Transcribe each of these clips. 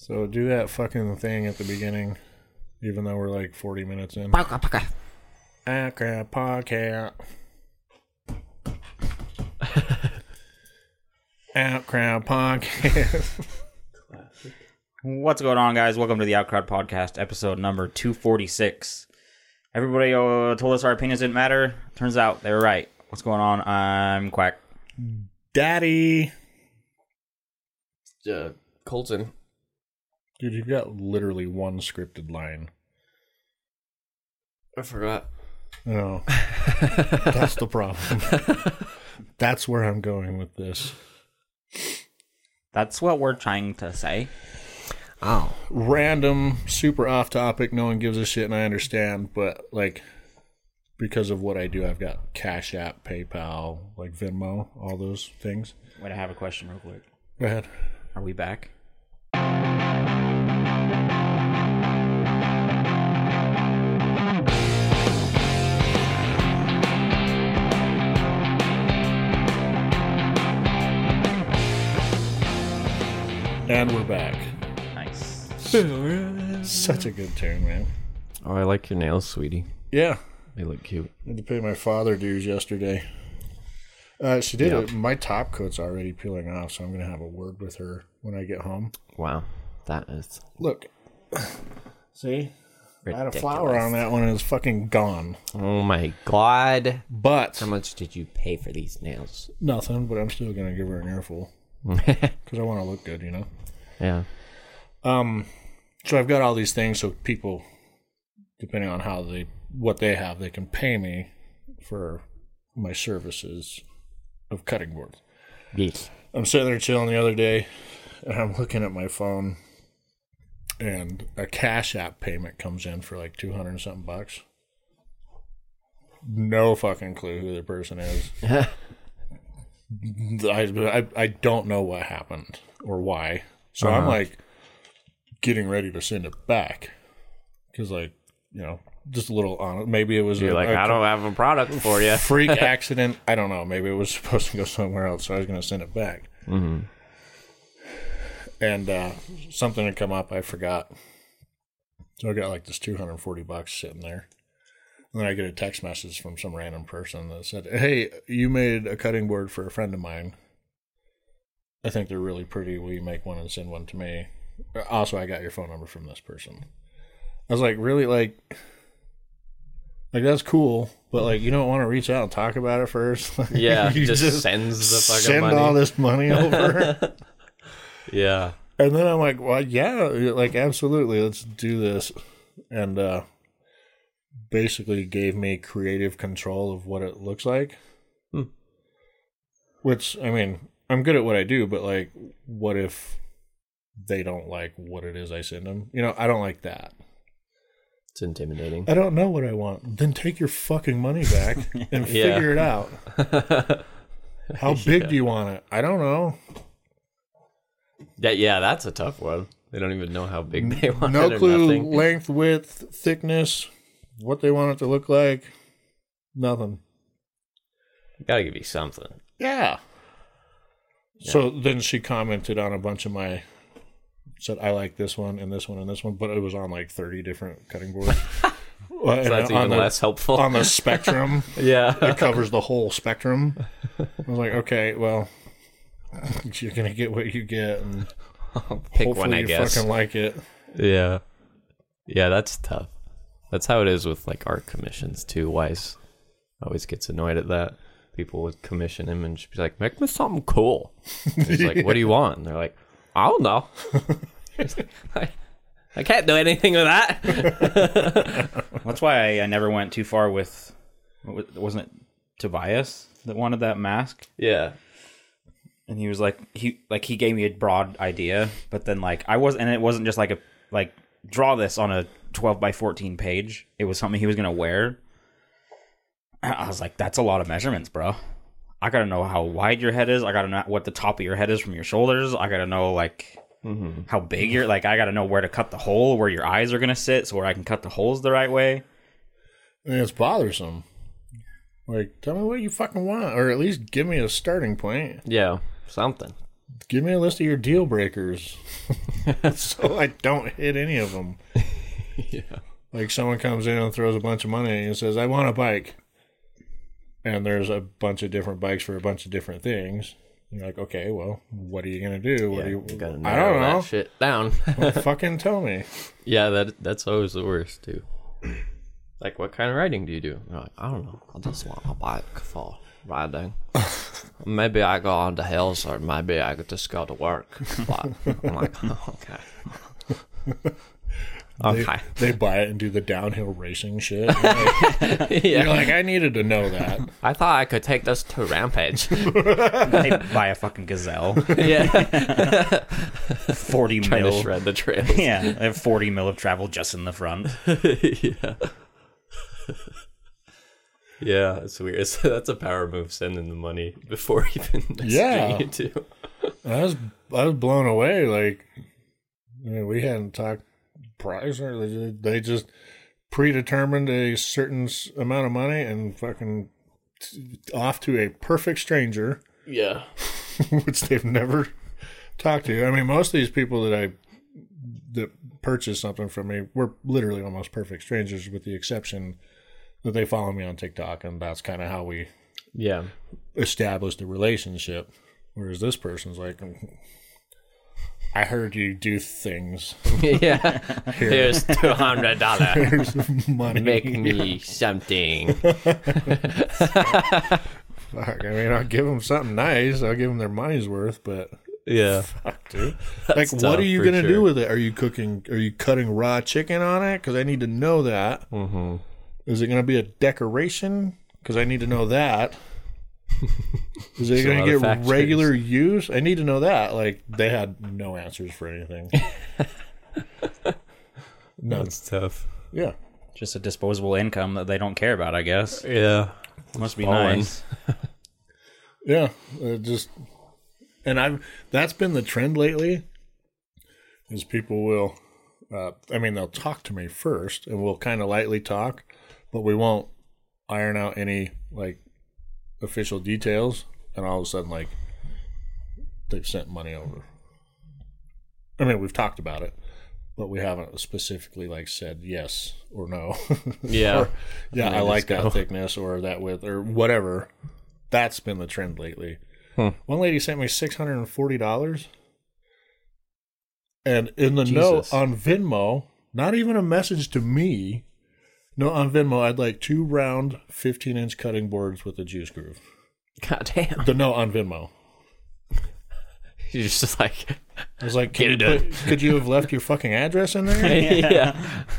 So do that fucking thing at the beginning, even though we're like 40 minutes in. Paka, paka. Acra podcast. Outcrowd podcast. What's going on, guys? Welcome to the Outcrowd Podcast, episode number 246. Everybody uh, told us our opinions didn't matter. Turns out they were right. What's going on? I'm Quack. Daddy. uh, Colton. Dude, you've got literally one scripted line. I forgot. No. That's the problem. That's where I'm going with this. That's what we're trying to say. Oh, Random, super off topic, no one gives a shit, and I understand, but like, because of what I do, I've got Cash App, PayPal, like Venmo, all those things. Wait, I have a question real quick. Go ahead. Are we back? And we're back. Nice. Such a good turn, man. oh, I like your nails, sweetie. Yeah. They look cute. I had to pay my father dues yesterday. Uh, she did Yeah. it. My top coat's already peeling off, so I'm going to have a word with her when I get home. Wow, that is Look. See? I had a flower on that one and it's fucking gone. Oh my god! But How much did you pay for these nails? nothing, but I'm still going to give her an earful because I want to look good, you know? yeah. Um, so I've got all these things so people, depending on how they, what they have, they can pay me for my services of cutting boards. Yes. I'm sitting there chilling the other day, and I'm looking at my phone, and a Cash App payment comes in for like two hundred something bucks. No fucking clue who the person is. I, I I don't know what happened or why. So I'm like getting ready to send it back because like you know just a little on maybe it was You're a, like, I don't have a product for you. freak accident. I don't know. Maybe it was supposed to go somewhere else, so I was going to send it back. Mm-hmm. And uh, something had come up. I forgot. So I got like this 240 bucks sitting there. And then I get a text message from some random person that said, Hey, you made a cutting board for a friend of mine. I think they're really pretty. Will you make one and send one to me? Also, I got your phone number from this person. I was like, Really? Like, like that's cool, but like you don't want to reach out and talk about it first. Like, Yeah, you just, sends the fucking send money. all this money over. Yeah. and then I'm like, well, yeah, like absolutely, let's do this. And uh basically gave me creative control of what it looks like. Hmm. Which I mean, I'm good at what I do, but like, what if they don't like what it is I send them? You know, I don't like that. It's intimidating. I don't know what I want. Then take your fucking money back and Yeah. figure it out. How big do you want it? I don't know. yeah, yeah, that's a tough one. They don't even know how big they want No clue length, width, thickness, what they want it to look like. Nothing. Gotta give you something. Yeah. So then she commented on a bunch of my said I like this one and this one and this one, but it was on like thirty different cutting boards. Well, and So that's even the, less helpful. on the spectrum. yeah. it covers the whole spectrum. I was like, okay, well, you're gonna get what you get, and Pick hopefully one, I you guess. fucking like it. Yeah. Yeah, that's tough. That's how it is with like art commissions too. Wise always gets annoyed at that. People would commission him and just be like, "Make me something cool." And He's like, "What do you want?" And they're like, "I don't know. He's like, I, I can't do anything with that." That's why I, I never went too far with. Wasn't it Tobias that wanted that mask? yeah. and he was like he like he gave me a broad idea but then like i was and it wasn't just like a like draw this on a 12 by 14 page it was something he was gonna wear i was like that's a lot of measurements bro i gotta know how wide your head is i gotta know what the top of your head is from your shoulders i gotta know like mm-hmm. how big you're like i gotta know where to cut the hole where your eyes are gonna sit so where i can cut the holes the right way And it's bothersome. Like, tell me what you fucking want, or at least give me a starting point. Yeah. Something. give me a list of your deal breakers, so I don't hit any of them. yeah. Like someone comes in and throws a bunch of money and says, "I want a bike," and there's a bunch of different bikes for a bunch of different things. You're like, okay, well, what are you gonna do? What Yeah, do you? you I don't that know. shit down. Well, fucking tell me. yeah, that that's always the worst too. Like, what kind of riding do you do? You're like, I don't know. I just want a bike for riding. maybe I go on the hills, or maybe I could just go to work. But I'm like, okay. Okay. They buy it and do the downhill racing shit. You're like, yeah. you're like, I needed to know that. I thought I could take this to Rampage. they buy a fucking gazelle, yeah. forty Trying mil. to shred the trails. Yeah, they have forty mil of travel just in the front. yeah. Yeah, it's weird. So that's a power move, sending the money before even Yeah. you too. I was I was blown away. Like, you know, we hadn't talked price or they, they just predetermined a certain amount of money and fucking off to a perfect stranger, Yeah. which they've never talked to. I mean, most of these people that I that purchase something from me were literally almost perfect strangers, with the exception that they follow me on TikTok, and that's kind of how we Yeah. established a relationship. Whereas this person's like, I heard you do things. yeah. Here's two hundred dollars. Here's money. Make me something. Fuck, I mean, I'll give them something nice. I'll give them their money's worth, but Yeah. fuck, dude. like, tough, what are you gonna do with it? Are you cooking? Are you cutting raw chicken on it? Because I need to know that. Mm-hmm. Is it gonna be a decoration? Because I need to know that. Is it gonna get factors. regular use? I need to know that. Like, they had no answers for anything. None. That's tough. Yeah. Just a disposable income that they don't care about, I guess. Yeah. Must be Fallen. nice. Yeah, uh, just and I've that's been the trend lately. Is people will, uh, I mean, they'll talk to me first, and we'll kind of lightly talk, but we won't iron out any like official details, and all of a sudden, like they've sent money over. I mean, we've talked about it, but we haven't specifically like said yes or no. Yeah. Or, yeah, Yeah, I like that go. thickness or that width or whatever. That's been the trend lately. Hmm. One lady sent me six hundred and forty dollars, and in the note on Venmo, not even a message to me. No, on Venmo, I'd like two round fifteen inch cutting boards with a juice groove. God damn. The note on Venmo. You're just like, I was like, can Get you it put, could you have left your fucking address in there? yeah.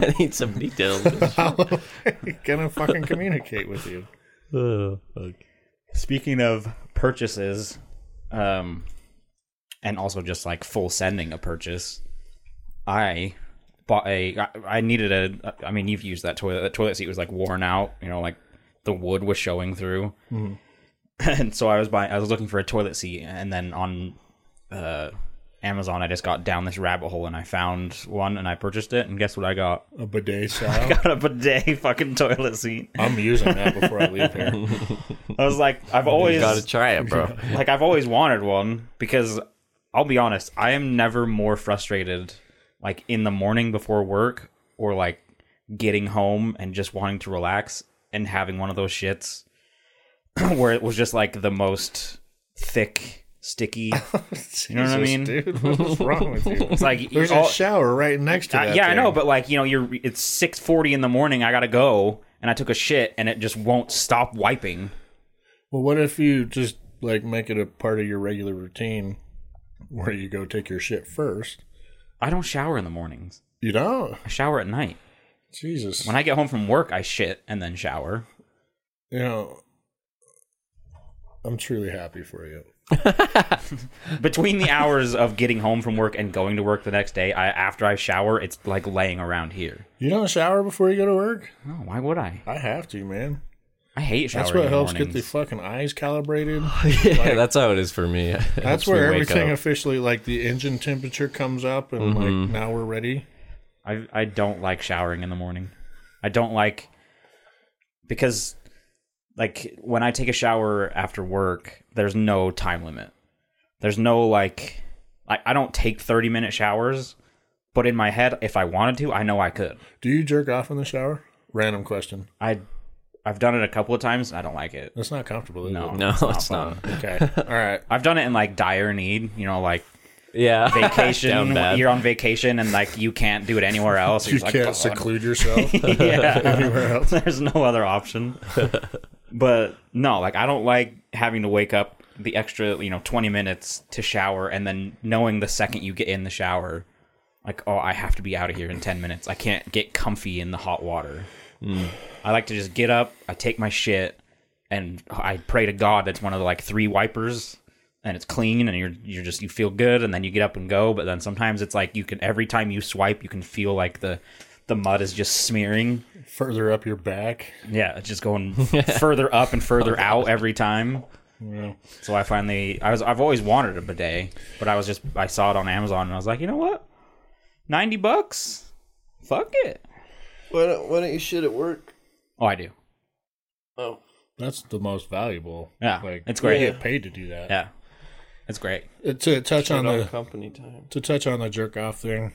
I need some details. How am I gonna fucking communicate with you? oh, fuck. Speaking of purchases, um, and also just like full sending a purchase, I bought a. I, I needed a. I mean, you've used that toilet. That toilet seat was like worn out. You know, like the wood was showing through. And so I was buying. I was looking for a toilet seat, and then on uh, Amazon, I just got down this rabbit hole, and I found one, and I purchased it. And guess what I got? A bidet style. got a bidet fucking toilet seat. I'm using that before I leave here. I was like, I've always gotta try it, bro. like I've always wanted one because I'll be honest, I am never more frustrated like in the morning before work or like getting home and just wanting to relax and having one of those shits where it was just like the most thick, sticky. you know what I mean? dude? What's wrong with you? It's like There's all- a shower right next to Uh, that. yeah, I know, but like you know, you're it's six forty in the morning. I gotta go, and I took a shit, and it just won't stop wiping. well, what if you just like make it a part of your regular routine, where you go take your shit first? I don't shower in the mornings. You don't. I shower at night. Jesus. When I get home from work, I shit and then shower. you know, I'm truly happy for you. Between the hours of getting home from work and going to work the next day, I after I shower, it's like laying around here. You don't shower before you go to work? No, why would I? I have to, man. I hate showering. That's what in helps the get the fucking eyes calibrated. yeah, that's how it is for me. It That's helps me where everything officially, like the engine temperature comes up, and like mm-hmm. now we're ready. I I don't like showering in the morning. I don't like because like when I take a shower after work, there's no time limit. There's no like, I, I don't take 30 minute showers, but in my head, if I wanted to, I know I could. Do you jerk off in the shower? Random question. I, I've done it a couple of times. I don't like it. It's not comfortable. Is No, It? No, it's not it's not. Okay. All right. I've done it in like dire need, you know, like Yeah. Vacation. you're on vacation and like you can't do it anywhere else. You can't like, "Oh, seclude yourself yeah. anywhere else. There's no other option. but no, like I don't like having to wake up the extra, you know, 20 minutes to shower and then knowing the second you get in the shower, like, oh, I have to be out of here in 10 minutes. I can't get comfy in the hot water. I like to just get up, I take my shit, and I pray to God that's one of the like three wipers and it's clean and you're you're just you feel good and then you get up and go but then sometimes it's like you can every time you swipe you can feel like the the mud is just smearing Further up your back. yeah, it's just going further up and further out every time. Yeah. So I finally, I was, I've always wanted a bidet, but I was just, I saw it on Amazon and I was like, you know what, ninety bucks, fuck it. Why don't, why don't you shit at work? Oh, I do. Oh, That's the most valuable. Yeah, Like it's great. You get paid to do that. Yeah, it's great. Uh, To touch on on the company time. to touch on the jerk off thing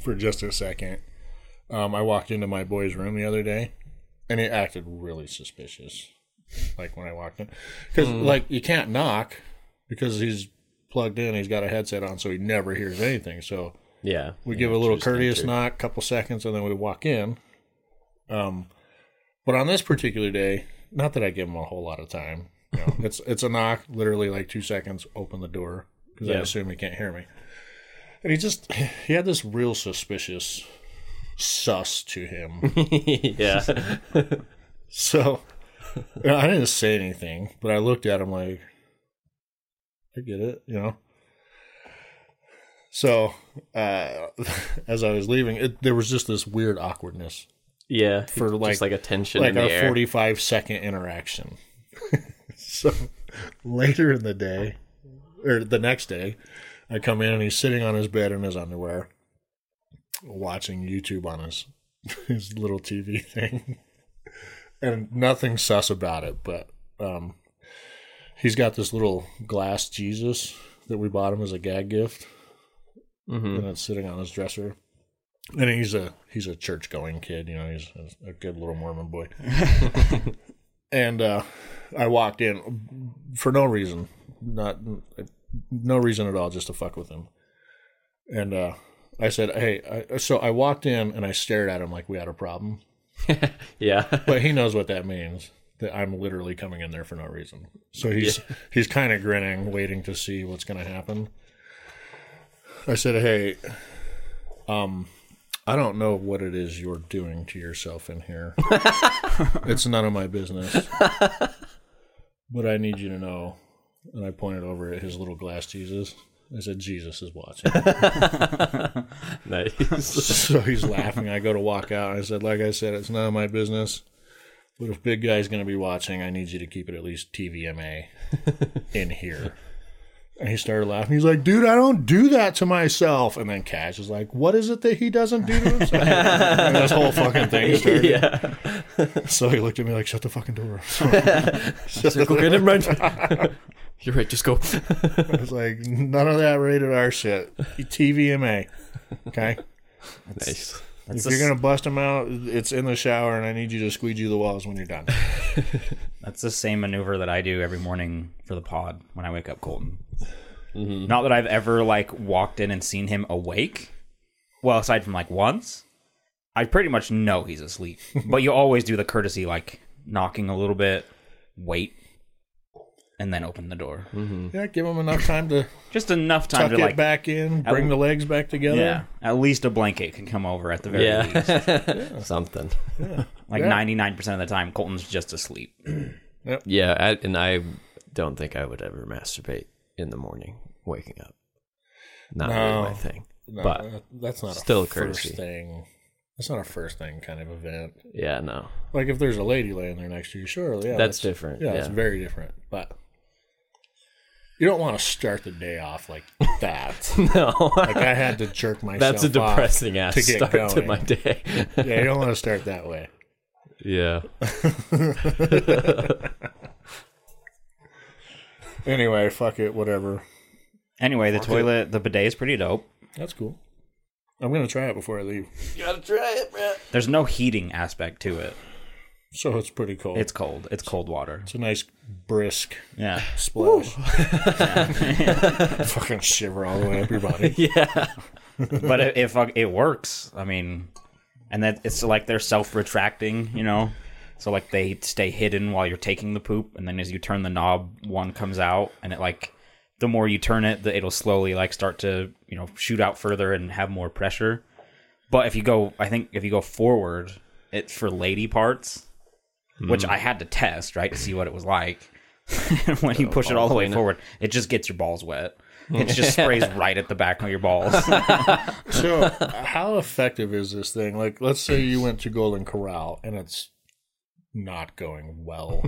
for just a second. Um, I walked into my boy's room the other day, and he acted really suspicious. Like when I walked in, because like you can't knock because he's plugged in. He's got a headset on, so he never hears anything. So yeah. we give a little courteous enter. knock, couple seconds, and then we walk in. Um, but on this particular day, not that I give him a whole lot of time. You know, it's it's a knock, literally like two seconds. Open the door because I assume he can't hear me. And he just he had this real suspicious sus to him. yeah. so you know, I didn't say anything, but I looked at him like, I get it, you know. So uh, as I was leaving, it, there was just this weird awkwardness, Yeah. For, just like- like a tension like a forty-five second interaction. so later in the day, or the next day, I come in and he's sitting on his bed in his underwear, watching YouTube on his his little TV thing, and nothing sus about it. But um, he's got this little glass Jesus that we bought him as a gag gift, Mhm. and it's sitting on his dresser. And he's a he's a church going kid, you know. He's a, good little Mormon boy. and uh, I walked in for no reason, not no reason at all, just to fuck with him. And uh, I said, "Hey," I, so I walked in and I stared at him like we had a problem, Yeah. but he knows what that means. That I'm literally coming in there for no reason. So he's he's kind of grinning, waiting to see what's going to happen. I said, "Hey, um, I don't know what it is you're doing to yourself in here. it's none of my business. But I need you to know." And I pointed over at his little glass Jesus. I said, "Jesus is watching." nice. so he's laughing. I go to walk out. I said, like I said, it's none of my business. But if Big Guy's going to be watching, I need you to keep it at least TVMA in here. And he started laughing. He's like, dude, I don't do that to myself. And then Cash is like, what is it that he doesn't do to himself? and this whole fucking thing started. yeah. So he looked at me like, shut the fucking door. Okay, never mind. You're right. Just go. I was like, none of that rated R shit. TVMA. Okay? nice. That's if the, you're going to bust him out, it's in the shower, and I need you to squeegee the walls when you're done. That's the same maneuver that I do every morning for the pod when I wake up Colton. Mm-hmm. Not that I've ever like walked in and seen him awake. Well, aside from like once, I pretty much know he's asleep. but you always do the courtesy like knocking a little bit, wait, and then open the door. Mm-hmm. Yeah, give them enough time to Just enough time tuck to it like back in, bring the legs back together. Yeah, at least a blanket can come over at the very least. Yeah. Something. Like ninety nine percent of the time, Colton's just asleep. Yeah, I, and I don't think I would ever masturbate in the morning, waking up. Not No. really my thing. No, But that's not still a a courtesy. first thing. That's not a first thing kind of event. Yeah, no, Like if there's a lady laying there next to you, sure, yeah, that's, different. Yeah, Yeah, it's very different. But you don't want to start the day off like that. no, like I had to jerk myself. that's a off depressing ass to get start to my day. Yeah, you don't want to start that way. yeah, Anyway, fuck it, whatever. Anyway, the toilet, the bidet is pretty dope. That's cool. I'm gonna try it before I leave. You gotta try it, bro. There's no heating aspect to it. So it's pretty cold. It's cold. It's cold water. it's a nice brisk Yeah. splash. Fucking shiver all the way up your body. Yeah. but it, it fuck- it works. I mean, and that it's like they're self retracting, you know. So like they stay hidden while you're taking the poop, and then as you turn the knob, one comes out, and it like the more you turn it, the, it'll slowly like start to you know shoot out further and have more pressure. But if you go, I think if you go forward, it's for lady parts, which mm. I had to test right to see what it was like. when you push it all the way forward, it just gets your balls wet. It just sprays right at the back of your balls. So, how effective is this thing? Like, let's say you went to Golden Corral and it's not going well.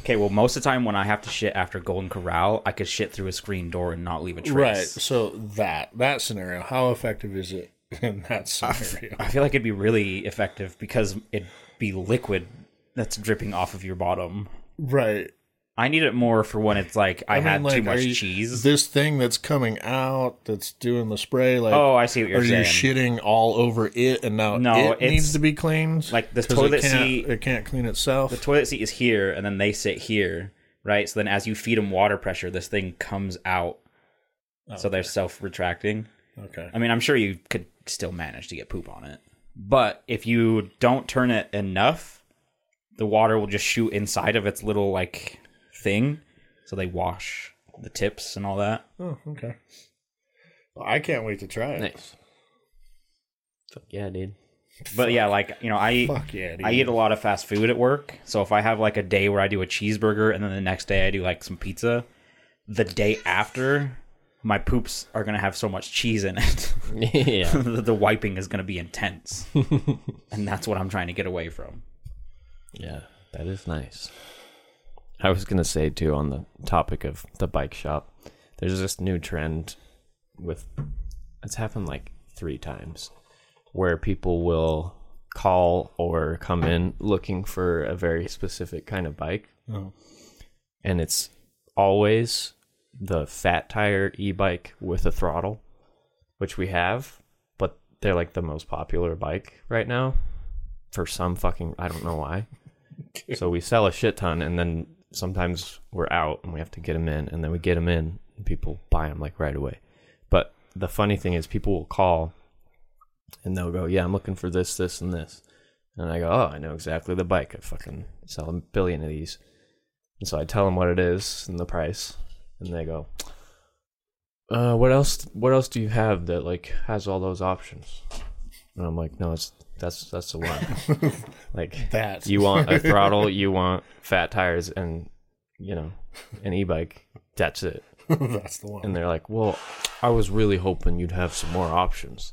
Okay, well, most of the time when I have to shit after Golden Corral, I could shit through a screen door and not leave a trace. right. So that that scenario, how effective is it in that scenario? I feel like it'd be really effective because it'd be liquid that's dripping off of your bottom. right. I need it more for when it's like I, mean, had like, too much you- cheese. This thing that's coming out, that's doing the spray, like, oh, I see what you're are you shitting all over it, and now No, it needs to be cleaned? like the toilet it seat- it can't clean itself. the toilet seat is here, and then they sit here, right? So then as you feed them water pressure, this thing comes out. So they're self retracting. okay. I mean, I'm sure you could still manage to get poop on it. But if you don't turn it enough, the water will just shoot inside of its little like thing. So they wash the tips and all that. Oh, okay. Well, I can't wait to try it. Nice. Fuck yeah, dude. But yeah, like, you know, I eat, Fuck yeah, dude. I eat a lot of fast food at work. So if I have like a day where I do a cheeseburger and then the next day I do like some pizza, the day after my poops are going to have so much cheese in it. yeah. the the wiping is going to be intense. and that's what I'm trying to get away from. Yeah, that is nice. I was gonna say too on the topic of the bike shop, there's this new trend with it's happened like three times where people will call or come in looking for a very specific kind of bike. Oh. And it's always the fat tire e bike with a throttle, which we have, but they're like the most popular bike right now for some fucking I don't know why. so we sell a shit ton, and then sometimes we're out and we have to get them in, and then we get them in, and people buy them like right away. But the funny thing is, people will call, and they'll go, "Yeah, I'm looking for this, this, and this," and I go, "Oh, I know exactly the bike. I fucking sell a billion of these." And so I tell them what it is and the price, and they go, uh, what else? What else do you have that like has all those options? And I'm like, no, it's that's that's the one. like That. you want a throttle, you want fat tires, and you know, an e-bike. That's it. That's the one. And they're like, well, I was really hoping you'd have some more options.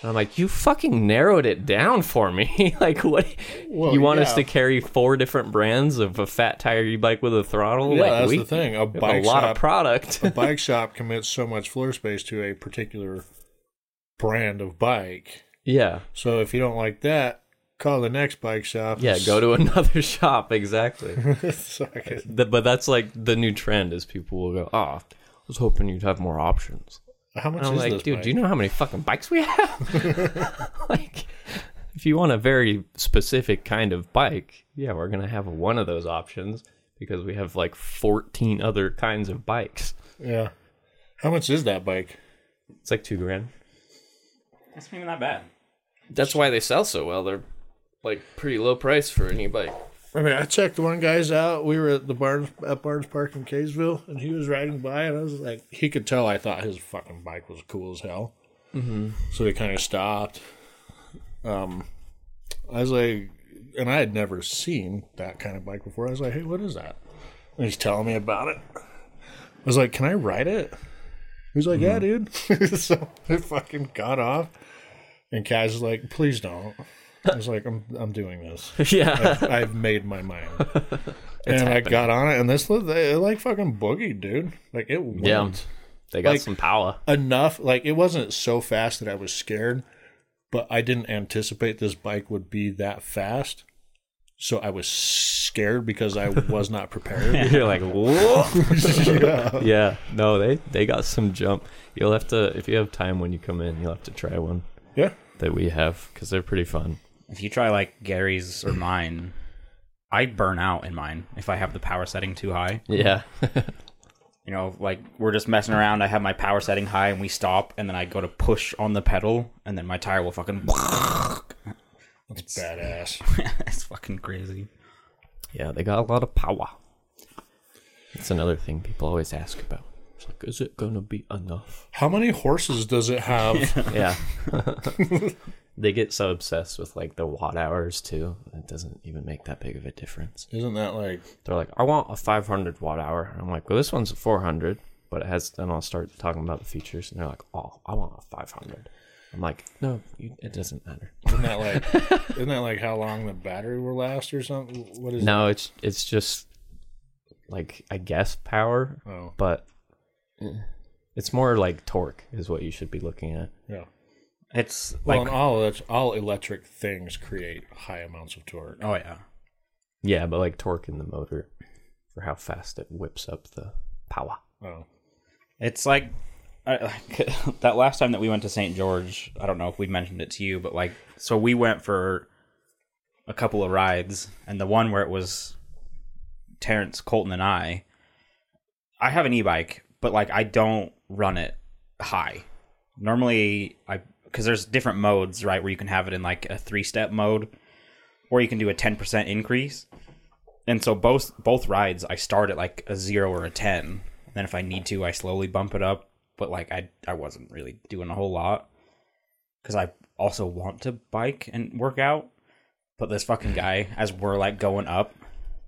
And I'm like, you fucking narrowed it down for me. like, what? Well, you want us to carry four different brands of a fat tire e-bike with a throttle? Yeah, like, that's we, the thing. A bike a lot shop, of product. a bike shop commits so much floor space to a particular brand of bike. Yeah. So if you don't like that, call the next bike shop. Yeah, go to another shop. Exactly. so I guess- Th- but that's like the new trend is people will go, oh, I was hoping you'd have more options. How much And I'm is like, this dude, bike? do you know how many fucking bikes we have? like, if you want a very specific kind of bike, yeah, we're gonna have one of those options because we have like 14 other kinds of bikes. Yeah. How much is that bike? It's like two grand. That's maybe not even that bad. That's why they sell so well. They're like pretty low price for any bike. I mean, I checked one guy's out. We were at the Barnes at Barnes Park in Kaysville, and he was riding by, and I was like, he could tell I thought his fucking bike was cool as hell. Mm-hmm. So he kind of stopped. Um, I was like, and I had never seen that kind of bike before. I was like, hey, what is that? And he's telling me about it. I was like, can I ride it? He was like, yeah, dude. so I fucking got off, and Kaz was like, please don't. I was like, I'm I'm doing this. yeah. I've, I've made my mind. and I got on it, and this it like fucking boogied, dude. Like it went Yeah. They got Like- some power. enough. Like it wasn't so fast that I was scared, but I didn't anticipate this bike would be that fast. So I was scared because I was not prepared. You're like, whoa. yeah. No, they they got some jump. You'll have to if you have time when you come in, you'll have to try one yeah. that we have because they're pretty fun. If you try like Gary's or mine, I burn out in mine if I have the power setting too high. Yeah. You know, like we're just messing around. I have my power setting high, and we stop, and then I go to push on the pedal, and then my tire will fucking. That's badass. it's fucking crazy. yeah, they got a lot of power. That's another thing people always ask about. It's like, is it gonna be enough? How many horses does it have? Yeah. they get so obsessed with like the watt hours too. It doesn't even make that big of a difference. Isn't that like They're like, I want a 500 watt hour. I'm like, well, this one's a 400, but it has. Then I'll start talking about the features, and they're like, oh, I want a 500. I'm like, no, you, it doesn't matter. isn't that like isn't that like how long the battery will last or something? What is No, it's it's just like I guess power. Oh, but it's more like torque is what you should be looking at. yeah. It's Well, like, and all elect- all electric things create high amounts of torque. oh yeah, Yeah, but like torque in the motor for how fast it whips up the power. Oh, it's like I, that last time that we went to St. George. I don't know if we mentioned it to you, but like, so we went for a couple of rides, and the one where it was Terrence, Colton, and I. I have an e-bike, but like I don't run it high. Normally, I because there's different modes, right? Where you can have it in like a three-step mode, or you can do a ten percent increase. And so both both rides, I start at like a zero or a ten. And then if I need to, I slowly bump it up. But like I I wasn't really doing a whole lot because I also want to bike and work out. But this fucking guy, as we're like going up,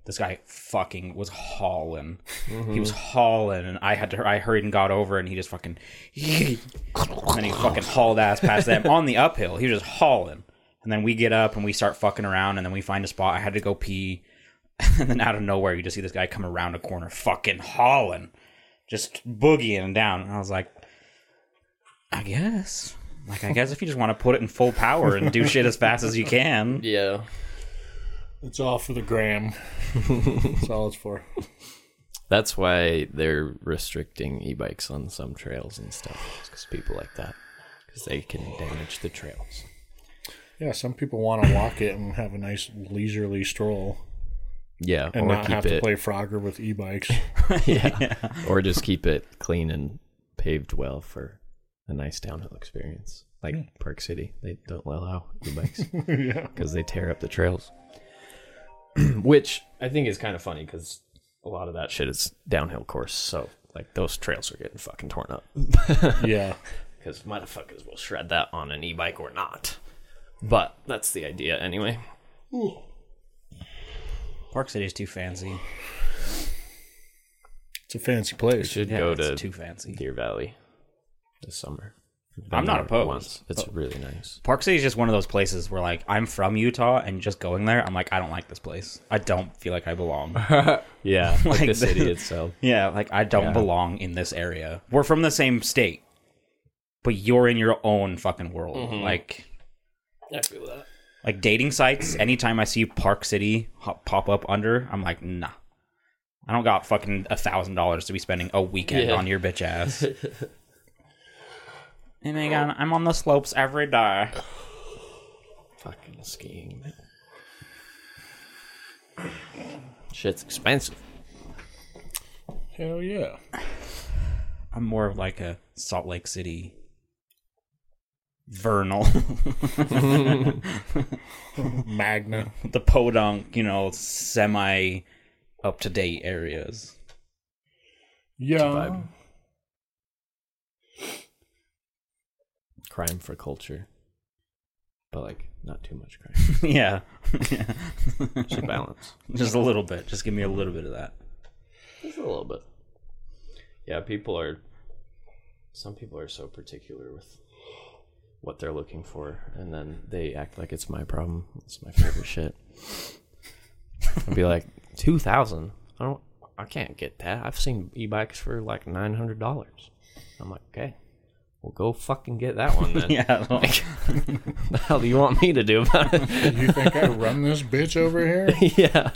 this guy fucking was hauling. He was mm-hmm. hauling, and I had to. I hurried and got over, and he just fucking. and then he fucking hauled ass past them on the uphill. He was just hauling, and then we get up and we start fucking around, and then we find a spot. I had to go pee, and then out of nowhere, you just see this guy come around a corner, fucking hauling, just boogieing down. And I was like, I guess. Like, I guess if you just want to put it in full power and do shit as fast as you can. Yeah. It's all for the gram. That's all it's for. That's why they're restricting e-bikes on some trails and stuff. Because people like that, because they can damage the trails. Yeah, some people want to walk it and have a nice leisurely stroll Yeah, and not have to it. play Frogger with e-bikes. yeah. or just keep it clean and paved well for a nice downhill experience. Like Park City, they don't allow e-bikes yeah. because they tear up the trails. Which I think is kind of funny because a lot of that shit is downhill course. So like those trails are getting fucking torn up. Yeah. because motherfuckers will shred that on an e-bike or not. But that's the idea anyway. Park City's too fancy. It's a fancy We place. should Yeah, go it's to too fancy. Deer Valley this summer. I'm not there opposed. Once. It's really nice. Park City is just one of those places where, like, I'm from Utah and just going there, I'm like, I don't like this place. I don't feel like I belong. Yeah, like, Like the the- city itself. yeah, like, I don't Yeah. belong in this area. We're from the same state, but you're in your own fucking world. Mm-hmm. Like, I feel that. like dating sites, anytime I see Park City hop- pop up under, I'm like, nah. I don't got fucking a thousand dollars to be spending a weekend Yeah. on your bitch ass. Oh hey Megan, I'm on the slopes every day. Fucking skiing. Shit's expensive. Hell yeah. I'm more of like a Salt Lake City vernal Magna. the podunk you know semi up to date areas Yeah. Crime for culture. But like not too much crime. yeah Should balance. just a little bit just give me a little bit of that Just a little bit. Yeah, people are. Some people are so particular with what they're looking for, and then they act like it's my problem. It's my favorite shit. I'd be like, two thousand. I don't. I can't get that. I've seen e-bikes for like nine hundred dollars. I'm like, okay, Well, go fucking get that one then. yeah. well, the hell do you want me to do about it? You think I run this bitch over here? yeah.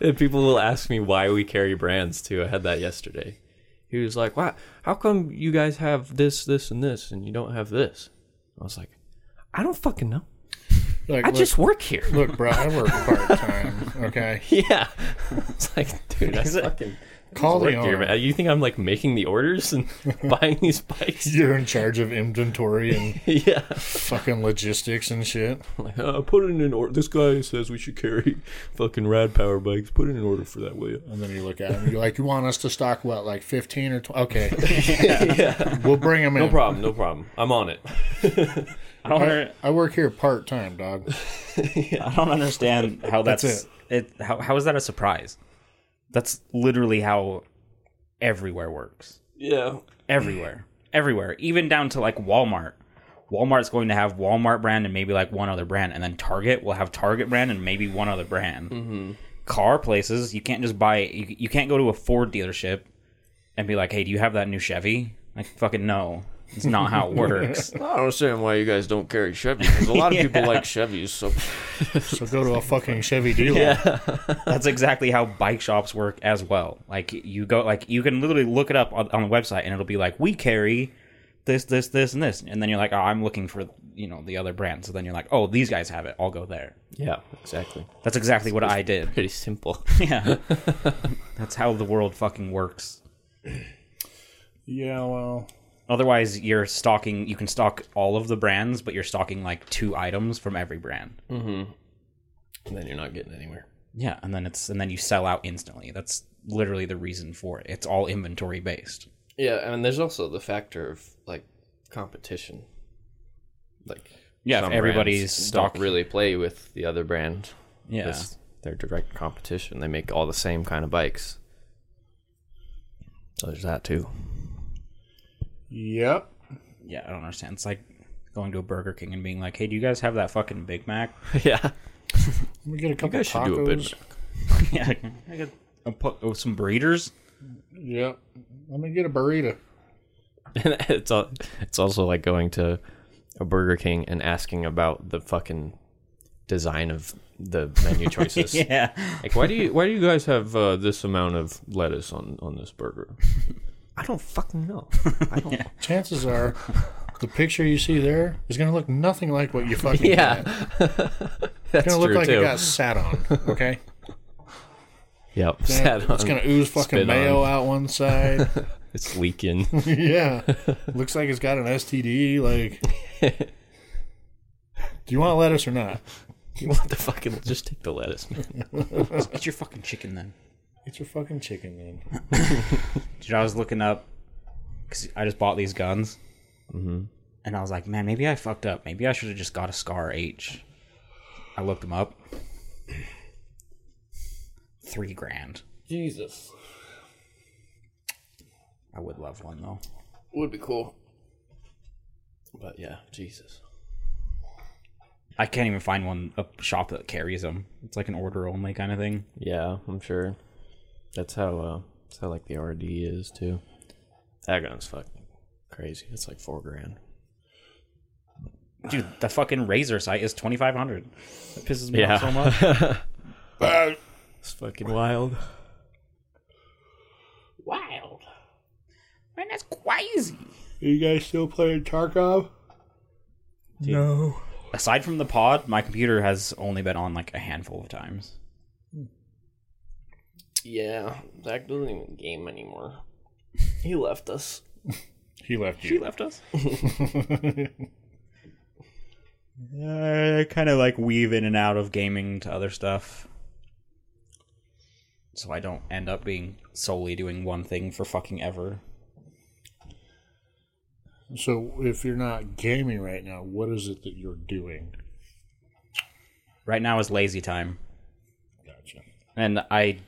and people will ask me why we carry brands too. I had that yesterday. He was like, "Why? How come you guys have this, this, and this, and you don't have this?" I was like, "I don't fucking know. Like, I look, just work here." look, bro. I work part time. Okay, yeah. It's like, dude, I Is it- fucking call the work here, You think I'm like making the orders and buying these bikes? You're in charge of inventory and yeah. fucking logistics and shit. Like, uh, put it in an order. This guy says we should carry fucking rad power bikes. Put it in an order for that, will you? And then you look at him. You're like, you want us to stock what, like 15 or 20? Okay, yeah. we'll bring them in. No problem. No problem. I'm on it. I don't. Under, I work here part time, dog. I don't understand how that's, That's it. How how is that a surprise? That's literally how everywhere works. Yeah. Everywhere, everywhere, even down to like Walmart. Walmart's going to have Walmart brand and maybe like one other brand, and then Target will have Target brand and maybe one other brand. Mm-hmm. Car places, you can't just buy. You, you can't go to a Ford dealership and be like, "Hey, do you have that new Chevy?" Like, fucking no. It's not how it works. I don't understand why you guys don't carry Chevy because a lot of people like Chevys. So So go to a fucking Chevy dealer. That's exactly how bike shops work as well. Like you go, like you can literally look it up on, on the website, and it'll be like, "We carry this, this, this, and this," and then you're like, "Oh, I'm looking for you know the other brand." So then you're like, "Oh, these guys have it. I'll go there." yeah, exactly. That's exactly what I did. Pretty simple. Yeah, that's how the world fucking works. Yeah, well, Otherwise, you're stocking. You can stock all of the brands, but you're stocking like two items from every brand. Mm-hmm. and then you're not getting anywhere. Yeah, and then it's and then you sell out instantly. That's literally the reason for it. It's all inventory based. Yeah, and there's also the factor of like competition. Like Yeah, if everybody's stock- don't really play with the other brand. Yeah. because they're direct competition. They make all the same kind of bikes. So there's that too. Yep. Yeah, I don't understand. It's like going to a Burger King and being like, "Hey, do you guys have that fucking Big Mac?" yeah, Let me get a couple guys should do a Big tacos. yeah, I got a pu- oh, some breeders. Yep. Let me get a burrito. and it's al- it's also like going to a Burger King and asking about the fucking design of the menu choices. Yeah, Like, why do you why do you guys have uh, this amount of lettuce on on this burger? I don't fucking know. I don't. Chances are, the picture you see there is going to look nothing like what you fucking Yeah. got. That's It's going to look like too. it got sat on. Okay. yep. Yeah, Sat it's going to ooze fucking spit mayo on. out one side. It's leaking. yeah. Looks like it's got an STD. Like, do you want lettuce or not? you want the fucking just take the lettuce, man. get your fucking chicken then. It's your fucking chicken man. Dude, I was looking up because I just bought these guns, mm-hmm. and I was like, man, maybe I fucked up. Maybe I should have just got a Scar H. I looked them up. Three grand. Jesus. I would love one though. Would be cool. But yeah, Jesus. I can't even find one a shop that carries them. It's like an order only kind of thing. Yeah, I'm sure. That's how uh that's how like the RD is too. That gun's fucking crazy. It's like four grand. Dude, the fucking Razor sight is twenty five hundred. That pisses me Yeah. off so much. It's fucking wild. Wild. Man, that's crazy. Are you guys still playing Tarkov? No. Aside from the pod, my computer has only been on like a handful of times. Yeah, Zach doesn't even game anymore. He left us. He left She you. left us. I kind of like weave in and out of gaming to other stuff. So I don't end up being solely doing one thing for fucking ever. So if you're not gaming right now, what is it that you're doing? Right now is lazy time. Gotcha. And I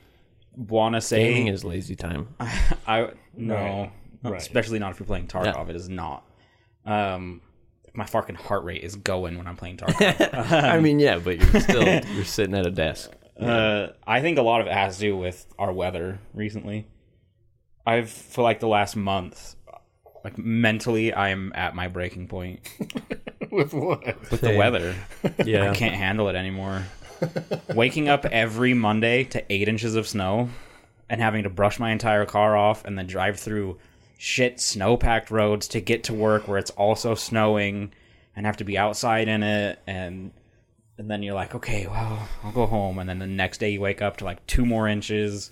want to say Gaming is lazy time. I I no, Right. Right. especially not if you're playing Tarkov. Yeah. It is not. Um, my fucking heart rate is going when I'm playing Tarkov. I mean, yeah, but you're still you're sitting at a desk. uh, I think a lot of it has to do with our weather recently. I've for like the last month, Like mentally, I am at my breaking point With what? with the weather. Yeah. I can't handle it anymore. Waking up every Monday to eight inches of snow and having to brush my entire car off and then drive through shit snow packed roads to get to work where it's also snowing and have to be outside in it and and then you're like, okay, well, I'll go home. And then the next day you wake up to like two more inches.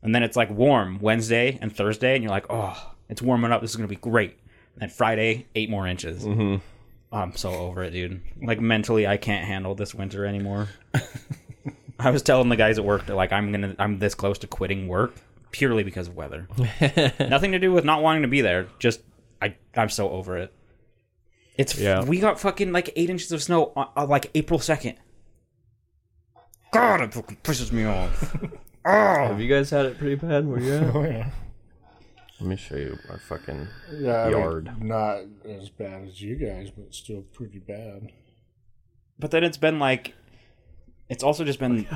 And then it's like warm Wednesday and Thursday. And you're like, oh, it's warming up. This is going to be great. And Friday, eight more inches. Mm-hmm. I'm so over it, dude. Like mentally, I can't handle this winter anymore. I was telling the guys at work that like I'm gonna I'm this close to quitting work purely because of weather. Nothing to do with not wanting to be there. Just I I'm so over it. It's Yeah. we got fucking like eight inches of snow on, on like April second. God, it fucking pisses me off. Ah. Have you guys had it pretty bad where you're at? Oh yeah. Let me show you my fucking. Yeah. I mean, Yard. not as bad as you guys, but still pretty bad. But then it's been like, it's also just been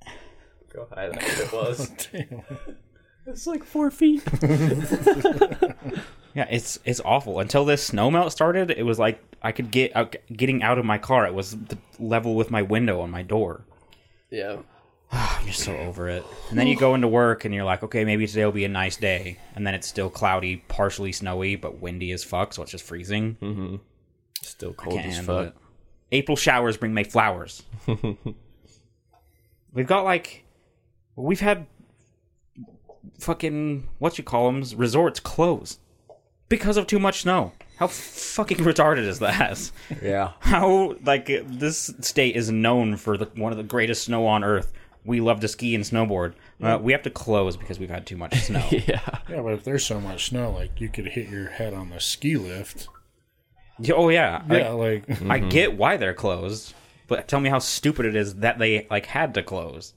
Go high that it was. Damn. it's like four feet. Yeah, it's it's awful. Until this snow melt started, it was like I could get out, getting out of my car. It was the level with my window on my door. Yeah. I'm just so over it. And then you go into work and you're like, okay, maybe today will be a nice day. And then it's still cloudy, partially snowy, but windy as fuck, so it's just freezing. Mm-hmm. Still cold as fuck. it. April showers bring May flowers. we've got like, we've had fucking what you call them resorts closed because of too much snow. How fucking retarded is that? Yeah. How like this state is known for the, one of the greatest snow on earth. We love to ski and snowboard. Uh, we have to close because we've had too much snow. Yeah. Yeah, but if there's so much snow, like you could hit your head on the ski lift. Yeah, oh yeah, I- Yeah, like I get why they're closed, but tell me how stupid it is that they like had to close.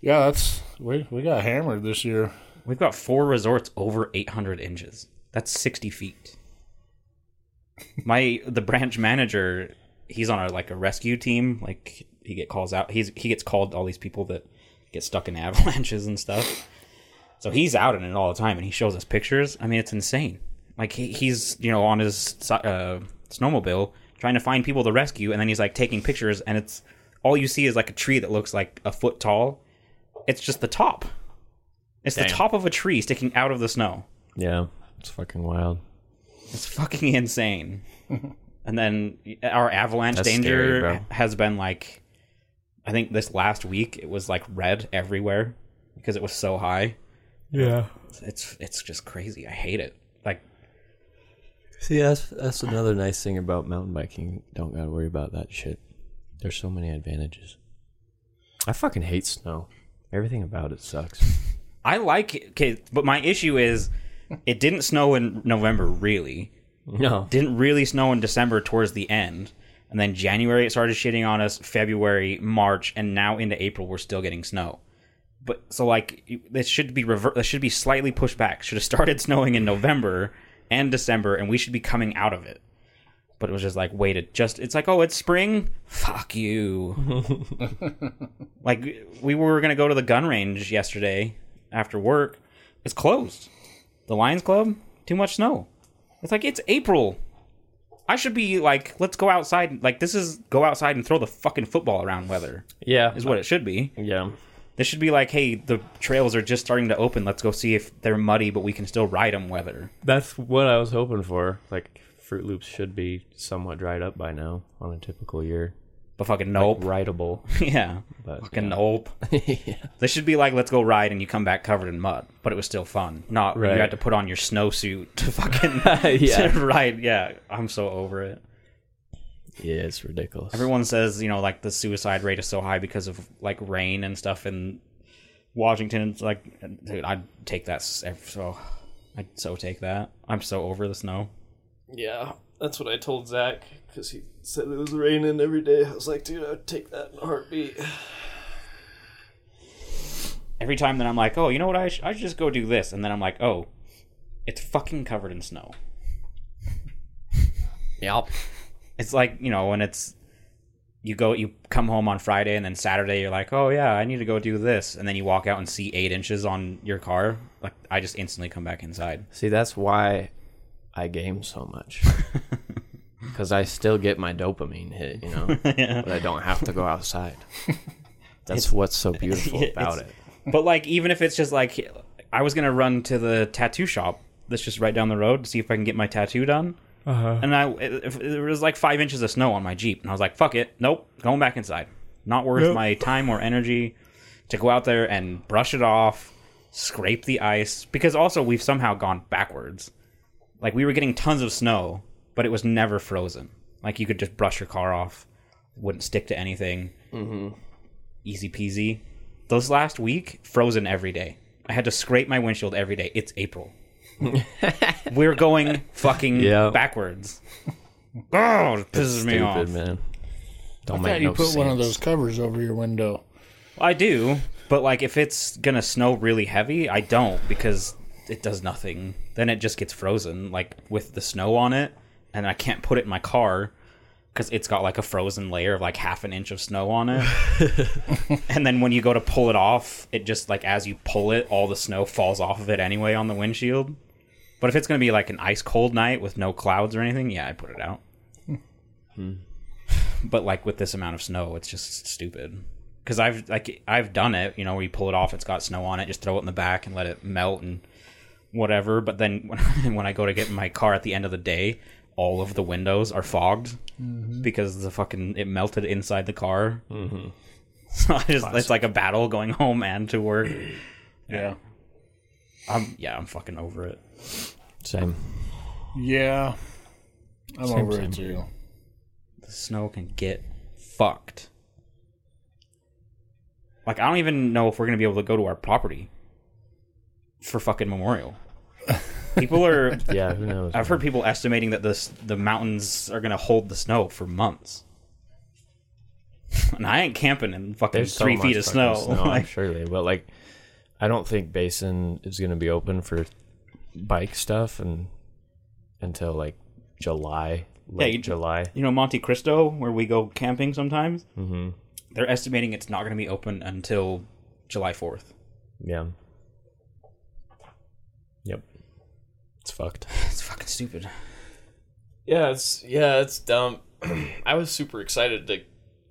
yeah, that's we we got hammered this year. We've got four resorts over 800 inches. That's 60 feet. My the branch manager, he's on a like a rescue team. Like he get calls out. He's he gets called all these people that get stuck in avalanches and stuff. So he's out in it all the time, and he shows us pictures. I mean, it's insane. Like he, he's you know on his uh, snowmobile trying to find people to rescue, and then he's like taking pictures, and it's all you see is like a tree that looks like a foot tall. It's just the top. It's the top of a tree sticking out of the snow. Yeah. It's fucking wild. It's fucking insane. and then our avalanche That's danger scary, has been like, I think this last week it was like red everywhere because it was so high. Yeah. It's it's just crazy. I hate it. Like See, that's that's another nice thing about mountain biking. Don't gotta worry about that shit. There's so many advantages. I fucking hate snow. Everything about it sucks. I like it, okay, but my issue is it didn't snow in November really. No. Didn't really snow in December towards the end. And then January it started shitting on us, February, March, and now into April we're still getting snow. But so like this should be rever- this should be slightly pushed back. Should have started snowing in November and December and we should be coming out of it. But it was just like waited just it's like, "Oh, it's spring? Fuck you." like we were going to go to the gun range yesterday after work. It's closed. The Lions Club, too much snow. It's like it's April. I should be like, let's go outside. Like this is go outside and throw the fucking football around weather Yeah. is what it should be. Yeah. This should be like, hey, the trails are just starting to open. Let's go see if they're muddy, but we can still ride them weather. That's what I was hoping for. Like Fruit Loops should be somewhat dried up by now on a typical year. But fucking nope. Rideable. yeah. But Fucking nope. yeah. This should be like, let's go ride, and you come back covered in mud. But it was still fun. Not Right. you had to put on your snowsuit to fucking Yeah. to ride. Yeah, I'm so over it. Yeah, it's ridiculous. Everyone says, you know, like the suicide rate is so high because of like rain and stuff in Washington. It's like, dude, I'd take that so. I'd so take that. I'm so over the snow. Yeah, that's what I told Zach because he said it was raining every day. I was like, dude, I'd take that in a heartbeat. Every time that I'm like, oh, you know what? I, sh- I should just go do this, and then I'm like, oh, it's fucking covered in snow. Yep. It's like you know when it's you go you come home on Friday and then Saturday you're like, oh yeah, I need to go do this, and then you walk out and see eight inches on your car. Like I just instantly come back inside. See, that's why I game so much. Because I still get my dopamine hit, you know, but I don't have to go outside. That's what's so beautiful about it. But like, even if it's just like, I was gonna run to the tattoo shop that's just right down the road to see if I can get my tattoo done. Uh-huh. And I, if, there was like five inches of snow on my Jeep, and I was like, "Fuck it, nope, going back inside. Not worth my time or energy to go out there and brush it off, scrape the ice." Because also we've somehow gone backwards. Like we were getting tons of snow, but it was never frozen. Like you could just brush your car off, wouldn't stick to anything. Mm-hmm. Easy peasy. Those last week, frozen every day. I had to scrape my windshield every day. It's April. We're going fucking Yeah. backwards. Oh, it pisses me Stupid, off. man. Don't I make thought you no put one of those covers over your window. I do, but like if it's gonna snow really heavy, I don't because it does nothing. Then it just gets frozen, like with the snow on it, and I can't put it in my car because it's got like a frozen layer of like half an inch of snow on it. and then when you go to pull it off, it just like as you pull it, all the snow falls off of it anyway on the windshield. But if it's gonna be like an ice cold night with no clouds or anything, yeah, I put it out. Hmm. but like with this amount of snow, it's just stupid. Because I've like I've done it, you know, where you pull it off, it's got snow on it, just throw it in the back and let it melt and whatever. But then when, when I go to get in my car at the end of the day, all of the windows are fogged because the fucking it melted inside the car. Mm-hmm. So I just, it's like a battle going home and to work. Yeah. I'm yeah, I'm fucking over it. Same. Yeah. I'm Same, over same. it too. The snow can get fucked. Like I don't even know if we're gonna be able to go to our property for fucking Memorial. People are. Yeah, who knows? I've heard people estimating that this the mountains are gonna hold the snow for months. And I ain't camping in fucking There's three much feet of snow. I'm Like, sure they, but like, I don't think Basin is going to be open for bike stuff and until like July, late you- July. you know Monte Cristo, where we go camping sometimes. Mm-hmm. They're estimating it's not gonna be open until July fourth. Yeah. Yep. It's fucked. It's fucking stupid. Yeah, it's yeah, it's dumb. I was super excited to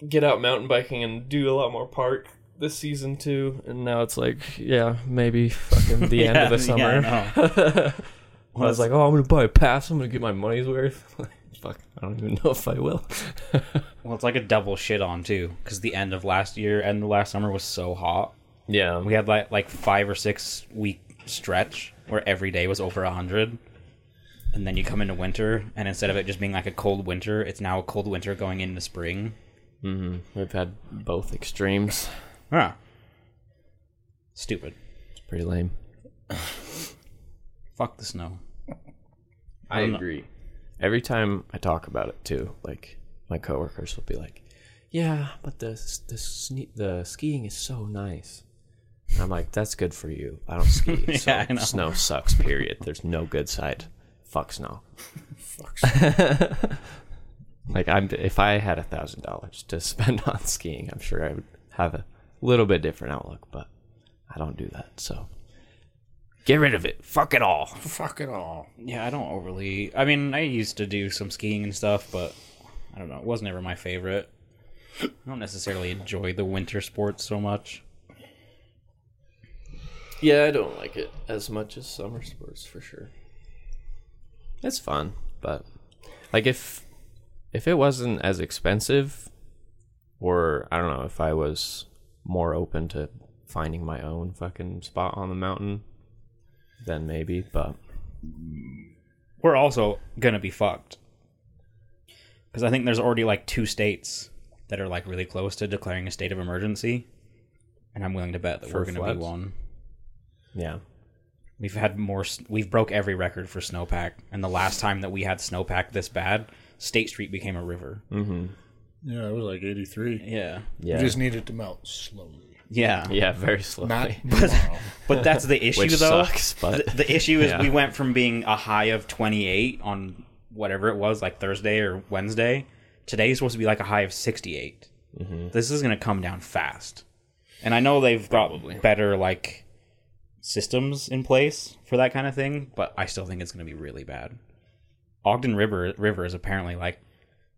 get out mountain biking and do a lot more park this season too, and now it's like Yeah, maybe fucking the end of the summer. I know. I was like, oh, I'm gonna buy a pass. I'm gonna get my money's worth. Fuck, I don't even know if I will. Well, it's like a double shit on too, because the end of last year and the last summer was so hot. yeah, We had like like five or six week stretch where every day was over a hundred, and then you come into winter, and instead of it just being like a cold winter, it's now a cold winter going into spring. hmm we've had both extremes. Ah, stupid. It's pretty lame. Fuck the snow. I know. agree. Every time I talk about it too, like my coworkers will be like, "Yeah, but the the the skiing is so nice." And I'm like, "That's good for you. I don't ski. so Yeah, I know. Snow sucks. Period. There's no good side. Fuck snow. Fuck. Like I'm if I had a thousand dollars to spend on skiing, I'm sure I would have a little bit different outlook, but I don't do that. So get rid of it. Fuck it all. Fuck it all. Yeah, I don't overly. I mean, I used to do some skiing and stuff, but I don't know. It wasn't ever my favorite. I don't necessarily enjoy the winter sports so much. Yeah, I don't like it as much as summer sports for sure. It's fun, but like if if it wasn't as expensive or I don't know, if I was more open to finding my own fucking spot on the mountain, then maybe, but We're also gonna be fucked because I think there's already like two states that are like really close to declaring a state of emergency, and I'm willing to bet that For we're gonna be one. Yeah. We've had more. We've broke every record for snowpack, and the last time that we had snowpack this bad, State Street became a river. Mhm. Yeah, it was like 83. Yeah, Yeah. You just needed to melt slowly. yeah, yeah, very slowly. Not tomorrow. But that's the issue, Which though. sucks, but The, the issue is Yeah. we went from being a high of 28 on whatever it was, like Thursday or Wednesday. Today's supposed to be like a high of 68. Mm-hmm. This is going to come down fast. And I know they've got better, like, systems in place for that kind of thing, but I still think it's going to be really bad. Ogden River River is apparently like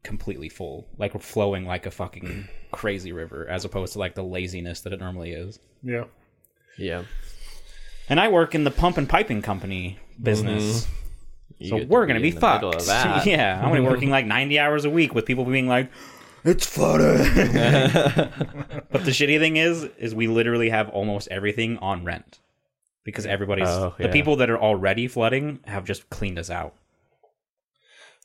completely full, like flowing like a fucking crazy river, as opposed to like the laziness that it normally is. Yeah. Yeah. And I work in the pump and piping company business. Mm-hmm. You So we're gonna be, in the fucked. middle of that. yeah, I'm gonna be working like 90 hours a week with people being like, "It's flooded." but the shitty thing is, is we literally have almost everything on rent because everybody's Oh, the people that are already flooding have just cleaned us out.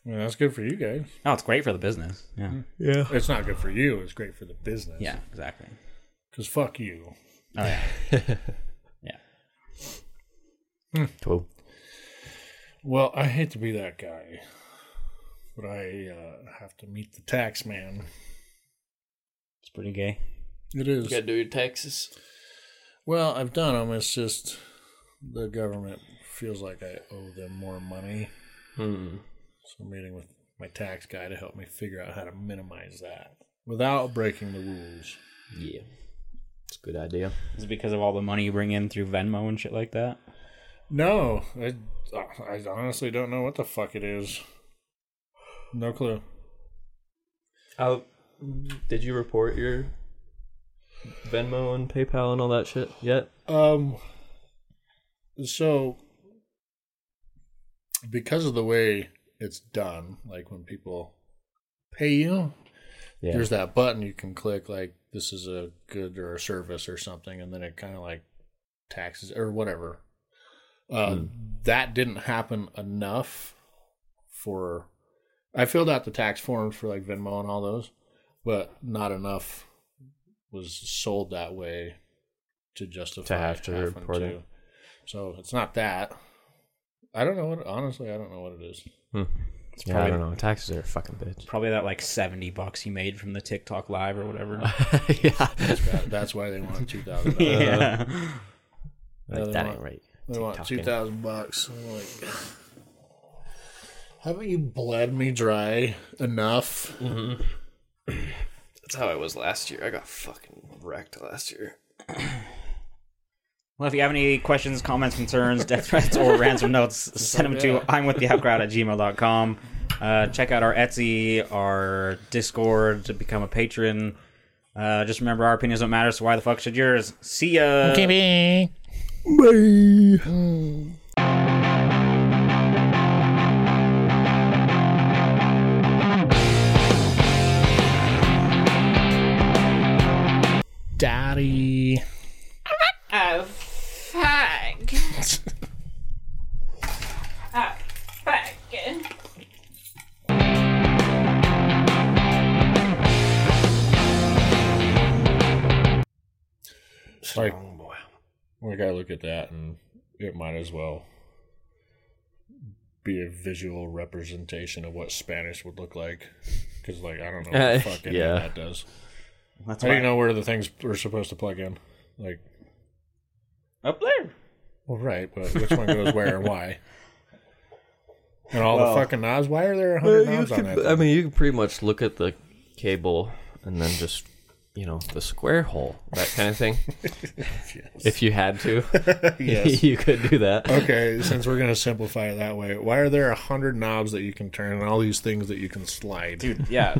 Well, that's good for you guys. Oh, it's great for the business. Yeah, Yeah. It's not good for you. It's great for the business. yeah, exactly. Because fuck you. Oh yeah, yeah. Cool. Well, I hate to be that guy, but I uh, have to meet the tax man. It's pretty gay. It is. You gotta do your taxes. Well, I've done them. It's just the government feels like I owe them more money. Hmm. So I'm meeting with my tax guy to help me figure out how to minimize that without breaking the rules. Yeah. It's a good idea. Is it because of all the money you bring in through Venmo and shit like that? No, I, I honestly don't know what the fuck it is. No clue. How did you report your Venmo and PayPal and all that shit yet? Um. So, because of the way it's done, like when people pay you, Yeah. there's that button you can click, like this is a good or a service or something, and then it kind of like taxes or whatever. Uh, That didn't happen enough for. I filled out the tax forms for like Venmo and all those, but not enough was sold that way to justify To have to report to. it. So it's not that. I don't know what. Honestly, I don't know what it is. Hmm. It's yeah, I don't know. Taxes are a fucking bitch. Probably that like 70 bucks you made from the TikTok live or whatever. yeah. That- That's why they want two thousand. yeah. Uh-huh. Like, that want- ain't right. They want two thousand bucks. I'm like, haven't you bled me dry enough? Mm-hmm. That's how I was last year. I got fucking wrecked last year. Well, if you have any questions, comments, concerns, death threats, or ransom notes, send them to I'm with the outcrowd at gmail.com. Uh, check out our Etsy, our Discord to become a patron. Uh, just remember, our opinions don't matter, so why the fuck should yours? See ya. Daddy. Like, like I look at that and it might as well be a visual representation of what Spanish would look like. Because, like, I don't know what the fuck any yeah. that does. That's How do why. you know where the things are supposed to plug in? Like, Up there. well, right, but which one goes where and why? And all Well- the fucking knobs. Why are there a hundred knobs on that? I mean, you can pretty much look at the cable and then just, you know, the square hole, that kind of thing. If you had to, Yes. you could do that. Okay, since we're gonna simplify it that way, why are there a hundred knobs that you can turn and all these things that you can slide? Dude, yeah.